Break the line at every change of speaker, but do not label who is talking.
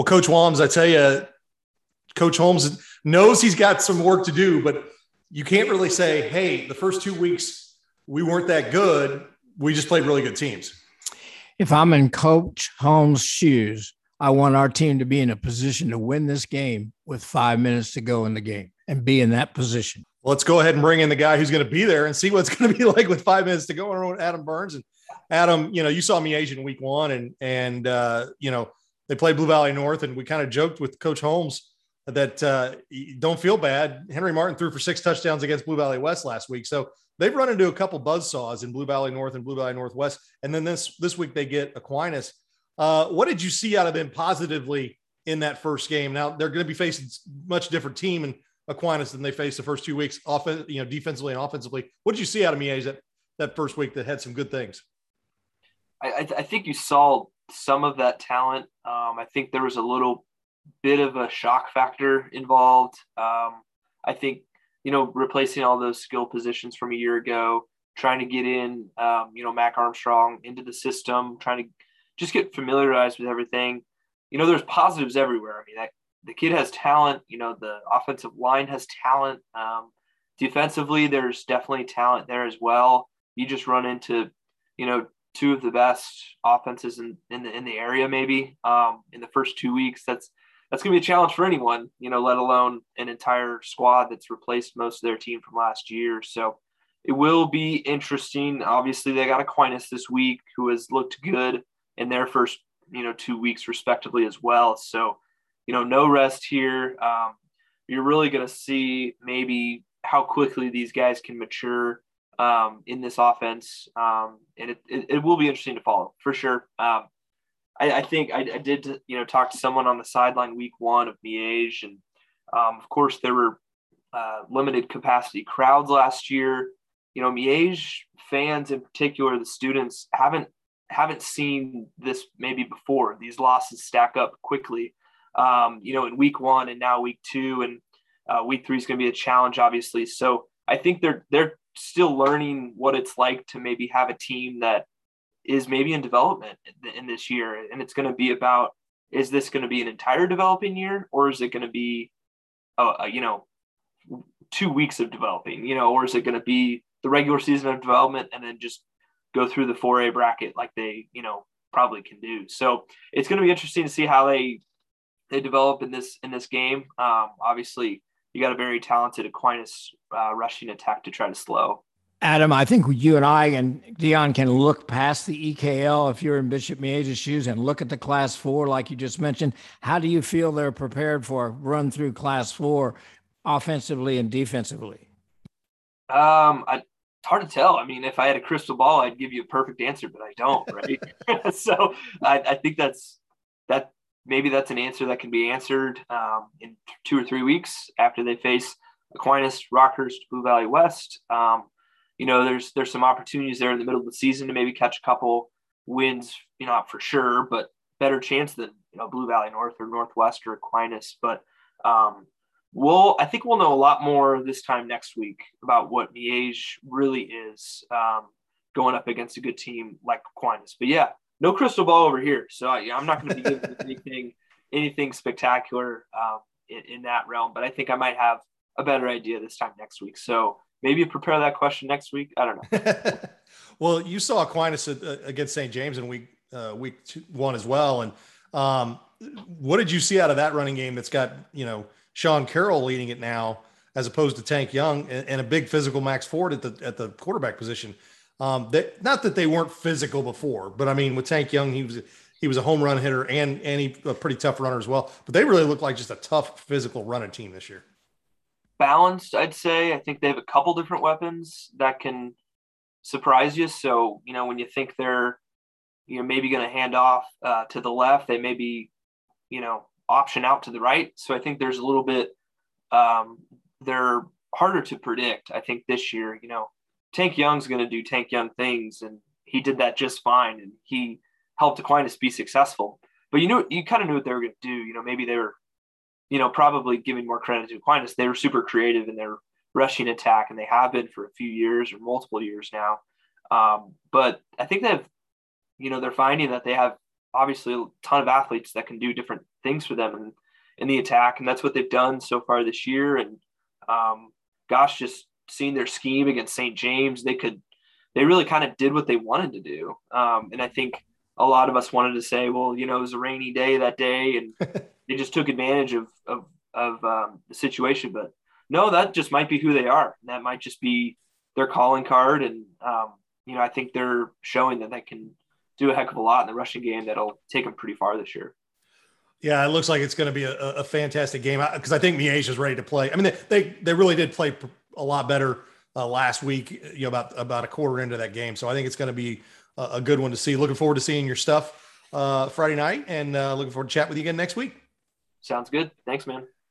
Well, Coach Walms, I tell you, Coach Holmes knows he's got some work to do, but you can't really say, hey, the first two weeks we weren't that good. We just played really good teams.
If I'm in Coach Holmes' shoes, I want our team to be in a position to win this game with five minutes to go in the game and be in that position.
Let's go ahead and bring in the guy who's going to be there and see what's going to be like with five minutes to go. Adam Burns and Adam, you know, you saw me Asian week one, and and uh, you know they played Blue Valley North, and we kind of joked with Coach Holmes that uh, don't feel bad. Henry Martin threw for six touchdowns against Blue Valley West last week, so they've run into a couple buzz saws in Blue Valley North and Blue Valley Northwest, and then this this week they get Aquinas. Uh, what did you see out of them positively in that first game? Now they're going to be facing much different team in Aquinas than they faced the first two weeks, off you know, defensively and offensively. What did you see out of Miege that that first week that had some good things?
I, I think you saw some of that talent. Um, I think there was a little bit of a shock factor involved. Um, I think, you know, replacing all those skill positions from a year ago, trying to get in, um, you know, Mac Armstrong into the system, trying to just get familiarized with everything. You know, there's positives everywhere. I mean, that, the kid has talent. You know, the offensive line has talent. Um, defensively, there's definitely talent there as well. You just run into, you know, two of the best offenses in, in the in the area maybe um, in the first two weeks. That's that's going to be a challenge for anyone, you know, let alone an entire squad that's replaced most of their team from last year. So it will be interesting. Obviously, they got Aquinas this week, who has looked good in their first, you know, two weeks respectively as well. So, you know, no rest here. Um, you're really going to see maybe how quickly these guys can mature um, in this offense, um, and it, it, it, will be interesting to follow for sure. Um, I, I, think I, I, did, you know, talk to someone on the sideline week one of Miege, and um, of course there were uh, limited capacity crowds last year. You know, Miege fans in particular, the students haven't haven't seen this maybe before. These losses stack up quickly. Um, you know, in week one and now week two, and uh, week three is going to be a challenge, obviously. So I think they're they're still learning what it's like to maybe have a team that is maybe in development in, this year. And it's going to be about is this going to be an entire developing year or is it going to be, uh, you know, two weeks of developing, you know, or is it going to be the regular season of development and then just go through the 4A bracket like they, you know, probably can do. So it's going to be interesting to see how they they develop in this in this game. Um, obviously, you got a very talented Aquinas uh, rushing attack to try to slow.
Adam, I think you and I and Dion can look past the EKL if you're in Bishop Miege's shoes and look at the class four, like you just mentioned. How do you feel they're prepared for a run through class four offensively and defensively?
Um, I, it's hard to tell. I mean, if I had a crystal ball, I'd give you a perfect answer, but I don't, right? so I, I think that's that maybe that's an answer that can be answered um, in two or three weeks after they face Aquinas, Rockhurst, Blue Valley West. Um, you know, there's there's some opportunities there in the middle of the season to maybe catch a couple wins. You know, not for sure, but better chance than you know Blue Valley North or Northwest or Aquinas. But um, we'll I think we'll know a lot more this time next week about what Miege really is um, going up against a good team like Aquinas. But yeah, no crystal ball over here. So I, am not going to be giving anything anything spectacular um, in, in, that realm. But I think I might have a better idea this time next week. So maybe prepare that question next week. I don't know.
well, you saw Aquinas uh, against St. James in week uh, week two, one as well, and um, what did you see out of that running game? That's got you know Sean Carroll leading it now, as opposed to Tank Young and, and a big physical Max Ford at the at the quarterback position. Um, that not that they weren't physical before, but I mean, with Tank Young, he was he was a home run hitter and and he a pretty tough runner as well. But they really look like just a tough physical running team this year.
Balanced, I'd say. I think they have a couple different weapons that can surprise you. So you know when you think they're you know maybe going to hand off uh, to the left, they maybe you know, option out to the right. So I think there's a little bit, um, they're harder to predict. I think this year, you know, Tank Young's going to do Tank Young things, and he did that just fine, and he helped Aquinas be successful. But you know, you kind of knew what they were going to do. You know, maybe they were, you know, probably giving more credit to Aquinas. They were super creative in their rushing attack, and they have been for a few years or multiple years now. Um, but I think they've, you know, they're finding that they have obviously a ton of athletes that can do different things for them in, in the attack, and that's what they've done so far this year. And um, gosh, just seeing their scheme against St. James, they could, they really kind of did what they wanted to do. Um, and I think a lot of us wanted to say, well, you know, it was a rainy day that day, and they just took advantage of of, of um, the situation. But no, that just might be who they are. And that might just be their calling card, and um, you know, I think they're showing that they can do a heck of a lot in the rushing game that'll take them pretty far this year.
Yeah, it looks like it's going to be a, a fantastic game because I think Miege is ready to play. I mean, they, they, they really did play a lot better uh, last week. You know, about about a quarter into that game, so I think it's going to be a, a good one to see. Looking forward to seeing your stuff uh, Friday night, and uh, looking forward to chat with you again next week.
Sounds good. Thanks, man.